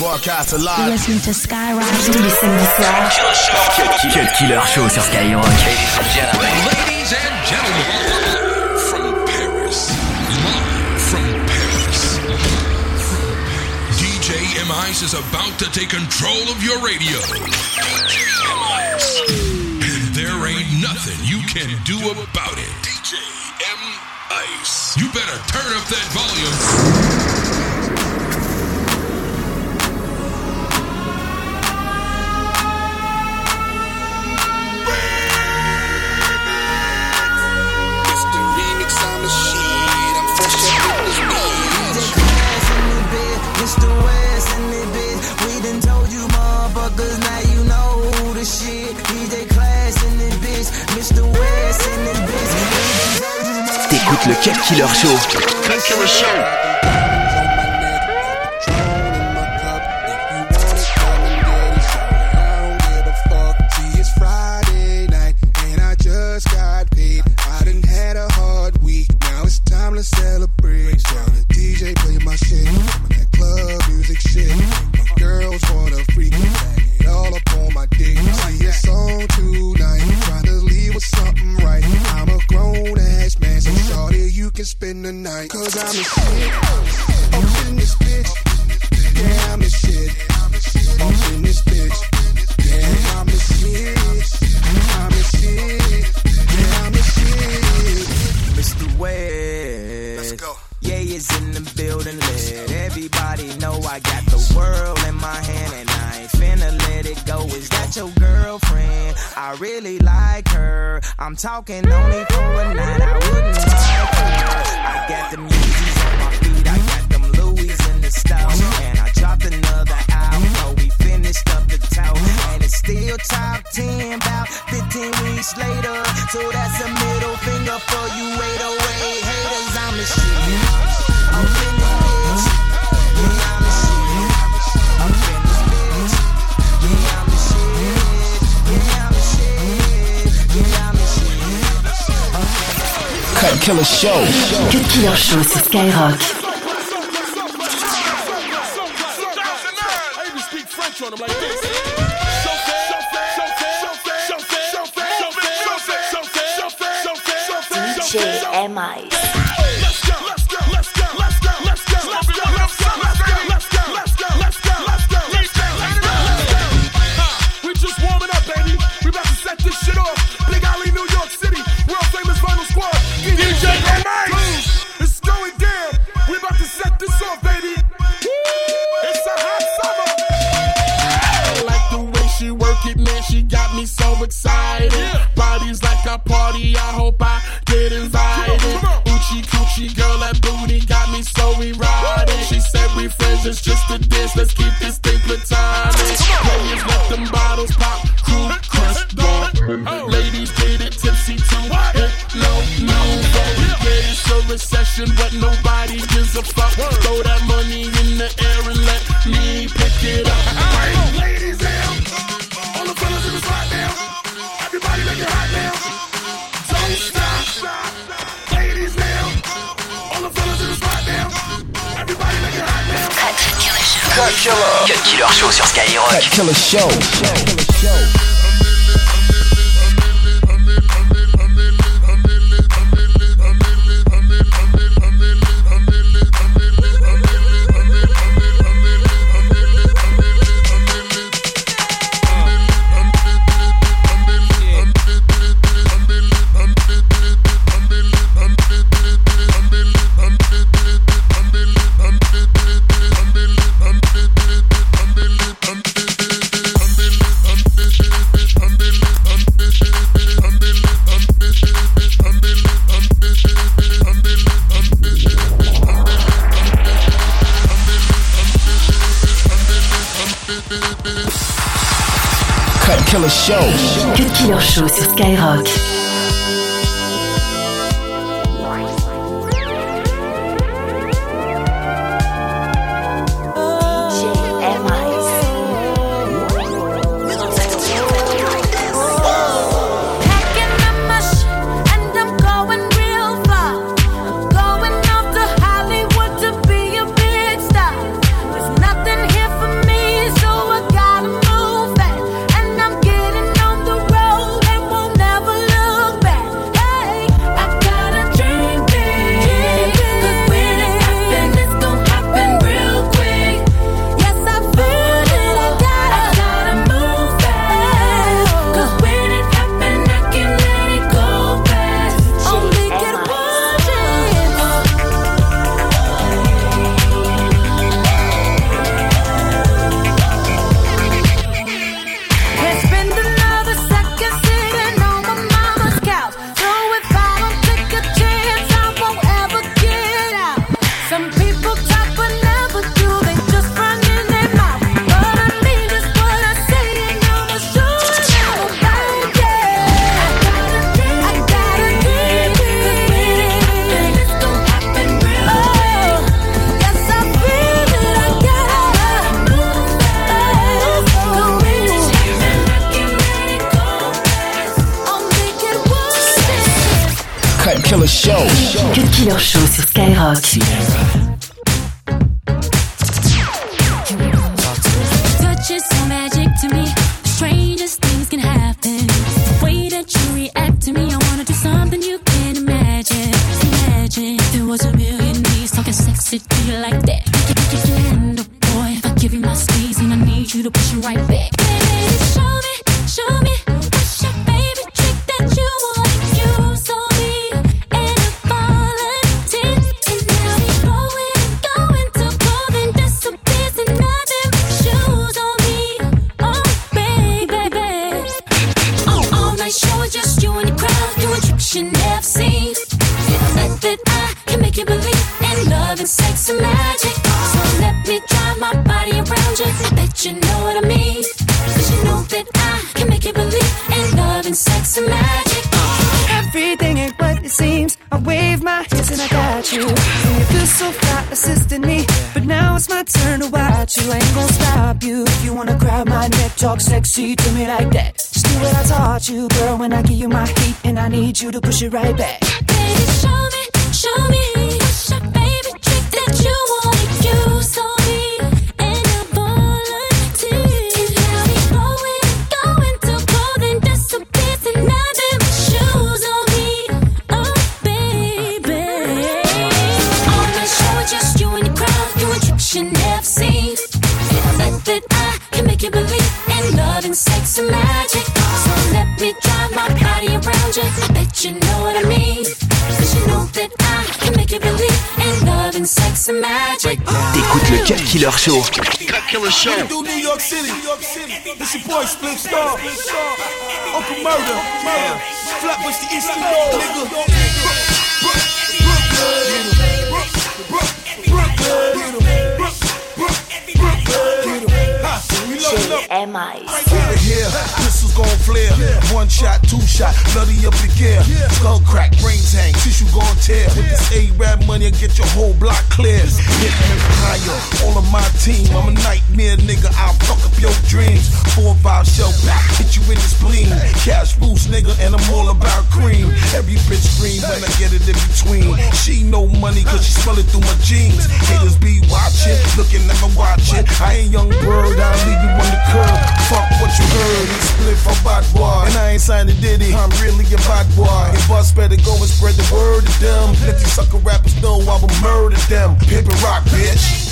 Broadcast live. You listen to Skyrock. You're listening to Skyrock. Killer Show. Killer, killer Show sur Skyrock. Ladies and gentlemen. Ladies and gentlemen. From Paris. Live from Paris. DJ M-ice is about to take control of your radio. And there ain't nothing you can do about it. DJ M. Ice. You better turn up that volume. le Cut Killer Show. Cut Killer Show. I'm talking only for a night. I wouldn't mind. I got the Yeezys on my feet. I got them Louis in the store. And I dropped another hour. So we finished up the tow. And it's still top 10. About 15 weeks later. So that's a middle finger for you, waiter. Killer Show. Cut Killer Show sur Skyrock. Cut Killer. Show sur Skyrock. Show. Killer Show. Killer Show sur Skyrock. Show. Cut Killer Show sur Skyrock. Talk sexy to me like that. Do what I taught you, girl. When I give you my heat, and I need you to push it right back. Baby, show me, show me. What's your le Cut Killer Show. Cut Killer Show. Do New York City. This your boy Split Star. Uncle Murder. Murder. Flatbush the Road, nigga. Get it here, pistols gon' flare. One shot, two shot, bloody up the gear. Skull crack, brains hang, tissue gon' tear. With this A-Rap money, I get your whole block clear. Hitman higher, all of my team. I'm a nightmare, nigga. I'll fuck up your dreams. Four five shell back, hit you in the spleen. Cash boost, nigga, and I'm all about cream. Every bitch scream when I get it in between. She know money cause she smell it through my jeans. Haters be watching, looking never watching. I ain't young bird, I'll leave you on the curb. Fuck what you heard, he split from bad boy. And I ain't signed a Diddy, I'm really a bad boy. And bust better go and spread the word to them. Let these sucker rappers know I will murder them. Paper rock, bitch.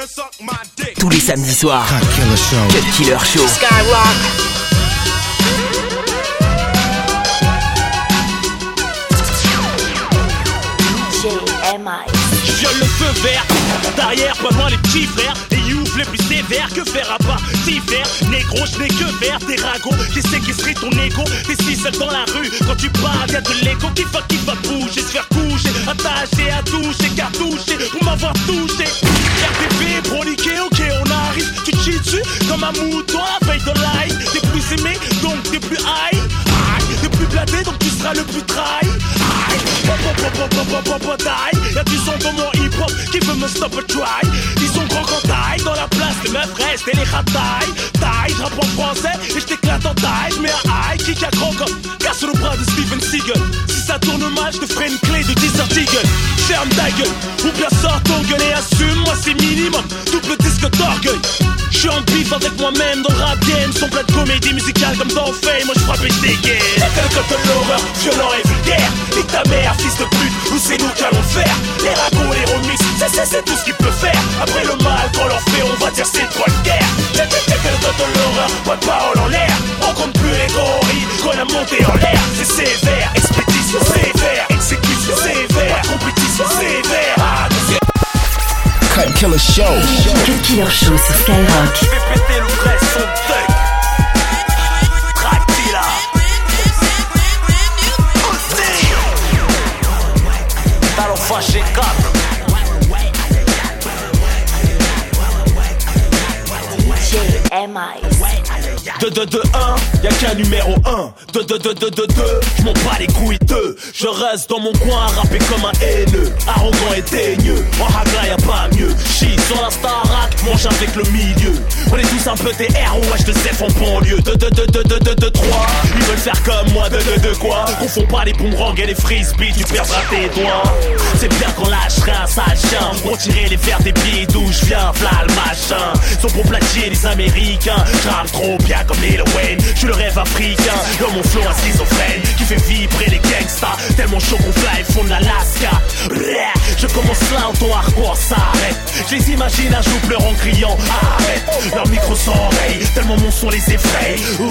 And suck my dick. Tous les samedis soirs. Killer Show. Cut Killer Show. JMI. Je le feu vert, derrière pas loin les petits frères. Et ouvre les plus sévères, que faire à part s'y faire? Négro, je n'ai que faire, des ragots. Qui séquestrer ton ego, t'es si seul dans la rue. Quand tu parles y'a de l'ego qui va, qui va bouger Se faire coucher, attaché à toucher, cartouché Pour m'avoir touché. RTP, broliqué, ok on arrive. Tu te dessus comme un mouton à veille de T'es plus aimé, donc t'es plus high Plus bladé, donc tu seras le plus trahi. Y'a du son dans mon hip-hop qui veut me stop a try. Ils sont grands quand taille Dans la place, les meufs restent et les ratailles. Taille, en français et je t'éclate en taille. Mets un high, kick à grand comme Casse le bras de Steven Seagal. Si ça tourne mal, je te ferai une clé de 10 Eagle Ferme ta gueule, ou bien sors ton gueule et assume Moi c'est minimum, double disque d'orgueil je suis en bif avec moi-même dans le rap game Son plat de comédie musicale comme dans Fame. Moi je frappe et dégaine. Quelqu'un de l'horreur, violent et vulgaire. Et ta mère, fils de pute, nous c'est nous qu'allons faire. Les ragots, les remix, c'est tout ce qu'il peut faire. Après le mal, quand l'on fait, on va dire c'est toi le guerre. Quelqu'un de l'horreur, pas de parole en l'air. On compte plus les gorilles qu'on a monté en l'air. C'est sévère, expédition sévère, exécution sévère. Compétition sévère, ah, Cut Killer Show. Cut Killer Show sur Skyrock. Je vais péter le vrai son 2 2 2 1, y'a qu'un numéro 1 2 2 2 2 2 2, je m'en bats les couilles 2 Je reste dans mon coin à rapper comme un haineux Arrogant et daigneux, en hagra y'a pas mieux Chie sur la starac, mange avec le milieu On est tous un peu des je te sais en banlieue 2 2 2 2 2 2 2 3 Ils veulent faire comme moi, 2 2 2 quoi Confonds pas les boomerangs et les frisbees, tu perdras tes doigts C'est bien qu'on lâcherait un sale chien Retirer les verres des pieds d'où je viens, v'là le machin Sont pour platier les américains J'rappe trop bien comme Lil Wayne. Je le rêve africain Dans mon flow à schizophrène Qui fait vibrer les gangsters. Tellement chaud qu'on fly fond de l'Alaska Je commence là où ton hardcore s'arrête Je les imagine un jour pleurant en criant Arrête. Leur micro oreille Tellement mon son les effraie. Waouh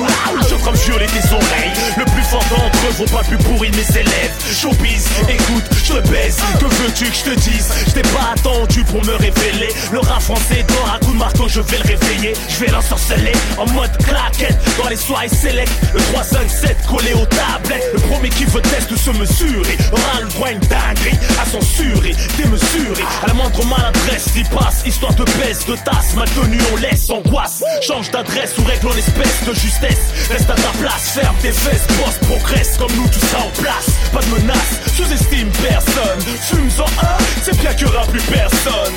waouh Je comme violer tes oreilles. Le plus fort d'entre eux vaut pas plus pourri mes élèves Showbiz Écoute je baisse Que veux-tu que je te dise? Je t'ai pas attendu pour me révéler. Le rap français dort à coup de marteau Je vais le réveiller. Je vais l'ensorceler en mode claquette Dans les soirées select Le 357 collé aux tablettes. Le premier qui veut test se mesurer Aura le droit une dinguerie censurer, démesurer À la moindre maladresse y passe. Histoire de baisse, de tasse Mal tenu on laisse angoisse. Change d'adresse ou règle en espèce de justesse. Reste à ta place, ferme tes fesses Boss progresse comme nous tout ça en place. Pas de menace, sous-estime personne. Fume-en un, c'est bien qu'il y aura plus personne.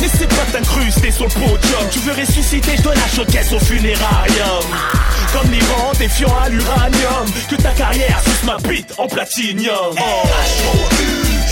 N'essaie pas t'incruster sur le podium. Tu veux ressusciter, je dois la showcase au funérarium. Comme l'Iran défiant à l'uranium. Que ta carrière sous ma bite en platinium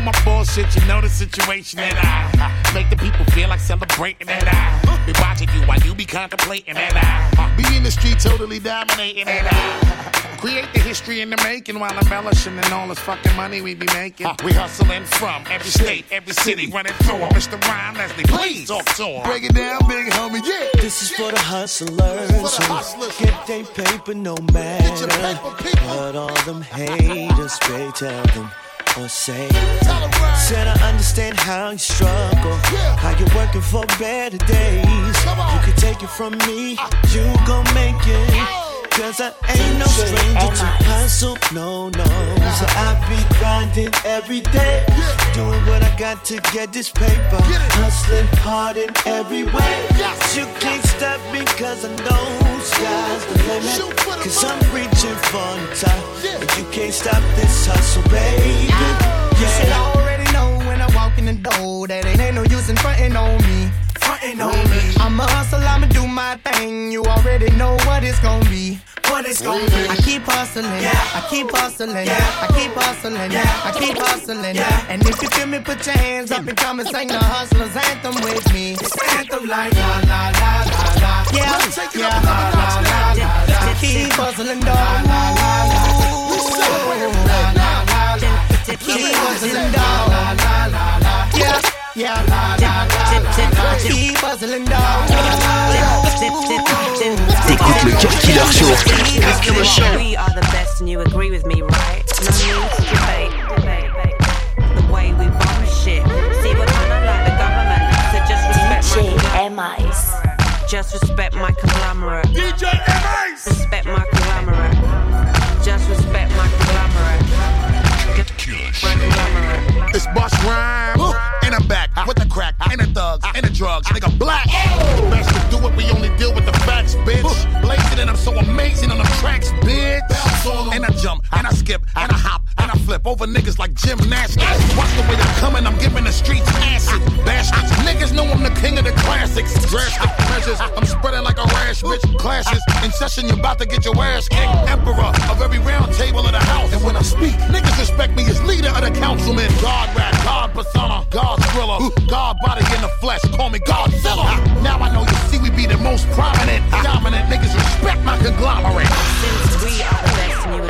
on my bullshit. You know the situation that I make the people feel like celebrating that I be watching you while you be contemplating that I be in the street totally dominating that I create the history in the making while embellishing and all this fucking money we be making. Uh, we hustling from every state, every city, running through 'em. Mr. Rhyme Leslie, please talk to him. Break it down, big homie, yeah. This is for the hustlers. For the hustlers. Get they paper no Get your matter. paper, people. But all them haters, they tell them or say. Tell 'em right. Said I understand how you struggle, how you're working for better days. You can take it from me, you gon' make it. Cause I ain't no stranger to hustle, no, no. So I be grinding every day, doing what I got to get this paper. Hustling hard in every way. You can't stop me cause I know sky's the limit. Shoot for the Cause. I'm reaching for the top. Yeah. And you can't stop this hustle, baby. You should Yeah. already know when I walk in the door that it ain't no use in fronting on me. Frontin' on me. I'ma hustle, I'ma do my thing. You already know what it's gonna be. What it's gonna be. I keep hustling, Yeah. I keep hustling, Yeah. I keep hustling, Yeah. I keep hustling. Yeah. And if you feel me, put your hands up and come and sing the hustler's anthem with me. It's anthem like la la la la la. Yeah, Let's take it yeah, la, la, la, la, la. Keep hustling, dog. La, la, la, We celebrating la, right la, now. la, la. Keep hustling, dog. La, la, la, la. Yeah, yeah, la, la, la, la, la. Keep hustling, dog. T'écoutes le Cut Killer Show. Cut Killer Show. We are the best, and you agree with me, right? Just respect my conglomerate. DJ M.I.C. Respect my conglomerate. Just respect my conglomerate. My conglomerate. It's Busta Rhymes, and I'm back with the crack and the thugs and the drugs. Nigga, black. The Best to do it, we only deal with the facts, bitch. Blazing and I'm so amazing on the tracks, bitch. And I jump, and I skip, and I hop, and I flip over niggas like gymnastics. Watch the way I'm coming, I'm giving the streets acid. Bastards, niggas know I'm the king of the classics. Drastic measures, I'm spreading like a rash, bitch. Clashes in session, you're about to get your ass kicked. Emperor of every round table of the house. And when I speak, niggas respect me as leader of the councilmen. God rap, God persona, God thriller, God body in the flesh, call me Godzilla. Now I know you see we be the most prominent, dominant niggas respect my conglomerate. Since we are the best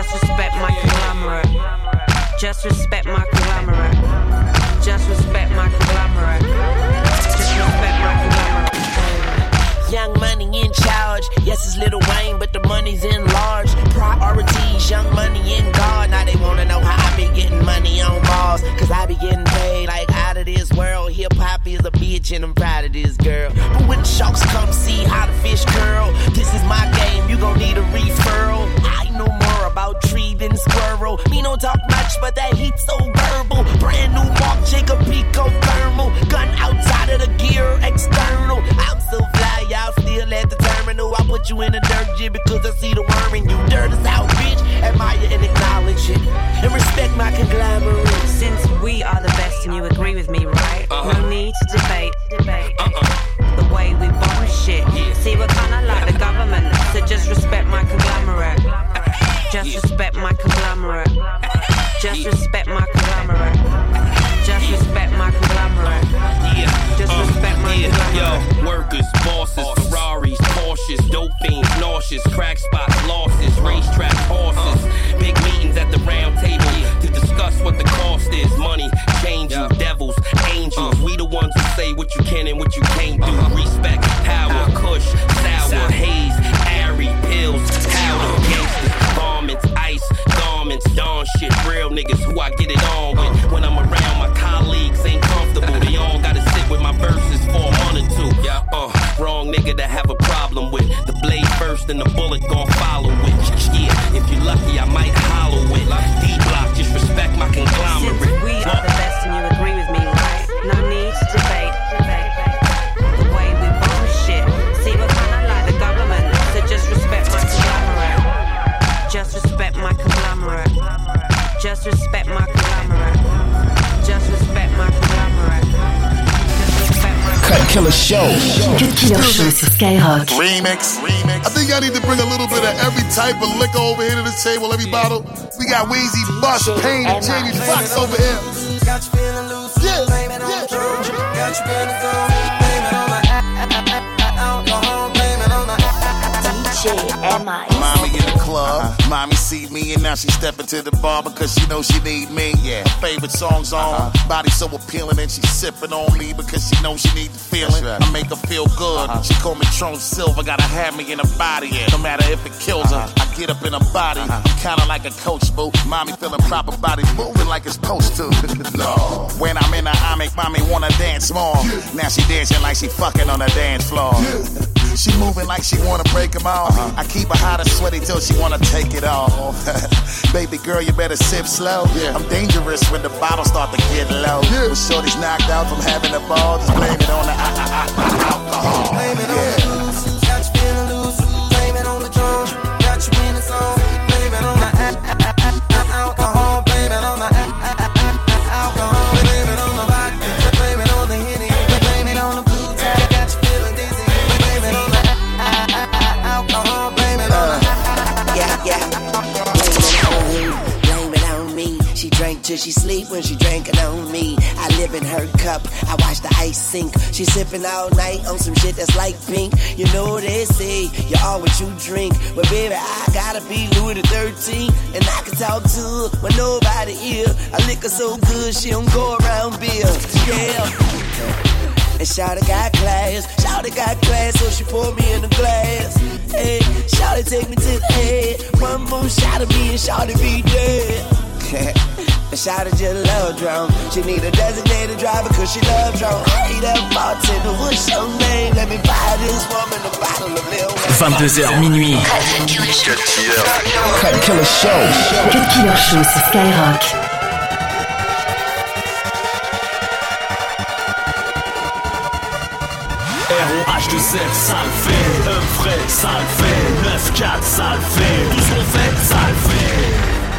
Just respect my conglomerate. Just respect my conglomerate. Just respect my conglomerate. Just respect my conglomerate. Young money in charge. Yes, it's Little Wayne, but the money's in large. Priorities, young money in God. Now they wanna know how I be getting money on balls. Cause I be getting paid like out of this world. Hip hop is a bitch and I'm proud of this girl. But when the sharks come see how the fish curl, this is my game, you gon' need a referral. Squirrel. Me no talk much, but that heat so verbal. Brand new Marc Jacobs Pico thermal. Gun outside of the gear, external. I'm so fly, y'all still at the terminal. I put you in the dirt jig because I see the worm in you. Dirt is out, bitch. Admire and acknowledge it. And respect my conglomerate. Since we are the best and you agree with me, right? No uh-huh. need to debate, debate. The blade and the bullet gon' follow it. Yeah, if you're lucky, I might hollow it. D block, just respect my conglomerate. Since we are the best and you agree with me, right? No need to debate, debate. The way we bomb. See, we're kinda like the government, so just respect my conglomerate. Just respect my conglomerate. Just respect my conglomerate. Just respect my conglomerate. Just respect my Cut Killer Show. Cut Killer Show sur Skyrock. Remix. I think I need to bring a little bit of every type of liquor over here to the table, every bottle. We got Weezy, Bus, Payne, and Jamie Foxx over here. Got you feeling loose, yeah, blame it on the drug. Got you feeling good, see me and now she stepping to the bar because she knows she need me. Yeah. Favorite songs on. Uh-huh. Body so appealing and she sipping on me because she knows she need the feeling. I make her feel good. Uh-huh. She call me Tron Silver. Gotta have me in her body. Yeah. No matter if it kills her. Uh-huh. I get up in her body. I'm kinda like a coach, boo. Mommy feeling proper body moving like it's supposed to. no. When I'm in her, I make mommy wanna dance more. Now she dancing like she fucking on the dance floor. She moving like she wanna break them off. I keep her hot and sweaty till she wanna take it Baby girl, you better sip slow. I'm dangerous when the bottles start to get low. When shorty's knocked out from having a ball, just blame it on the alcohol. All night on some shit that's like pink. You know they say you are what you drink, but baby I gotta be Louis the 13, and I can talk to her when nobody here. I lick her so good she don't go around beer. Yeah. And Shawty got class, Shawty got class, so she poured me in a glass. Hey, Shawty take me to the head. One more shot of me and Shawty be dead. And Shawty just love drunk. She need a designated driver cause she love drunk. Hey, that bartender, what's your name? Let me buy this woman a bottle of Lil 22h minuit. Cut Killer Show. Cut Killer Show sur Skyrock. ROH27, ça le fait. Un frais, ça le fait. 9-4, ça le fait. Tout ce qu'on fait, ça le fait.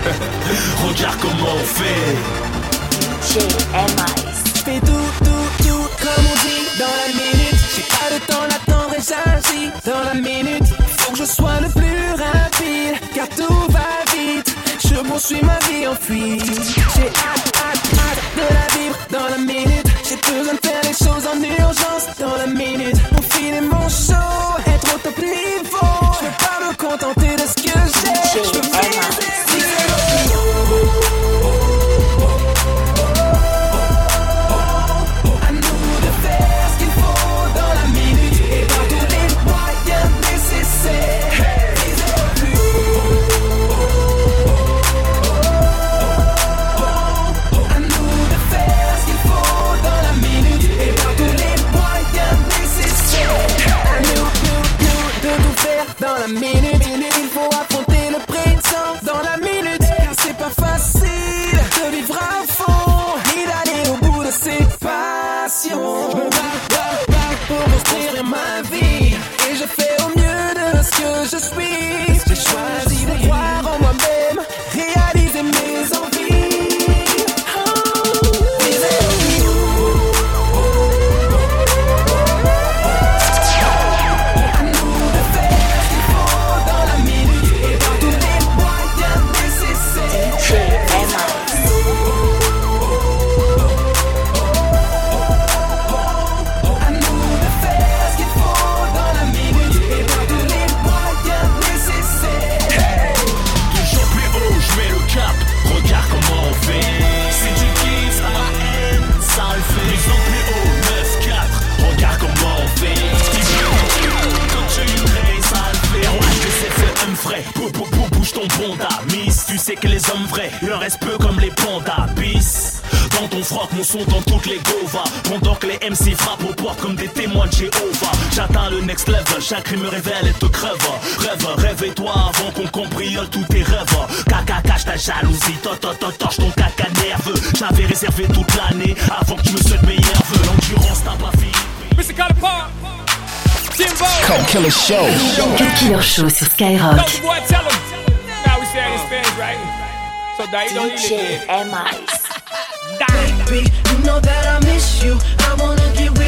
Regarde comment on fait. GMI. Fais tout, tout, tout comme on dit dans la minute. J'ai pas de temps d'attendre et j'agis dans la minute. Faut que je sois le plus rapide, car tout va vite. Je poursuis ma vie en fuite. a minute, minute, info vrai, le reste peu comme les pandas. Dans ton froc, mon son dans toutes les govas. Pendant que les MC frappent aux portes comme des témoins de Jéhovah. J'atteins le next level, chaque cri me révèle et te crève. Rêve, réveille-toi avant qu'on cambriole tous tes rêves. Caca, cache ta jalousie, torche ton caca nerveux. J'avais réservé toute l'année avant que tu me souhaites mes nerveux. L'endurance t'a pas fini. Cop Killer Show. Killer Show sur Skyrock. Now we stand as fans, right? Tô daí não DJ é mais. Baby, you know that I miss you. I wanna give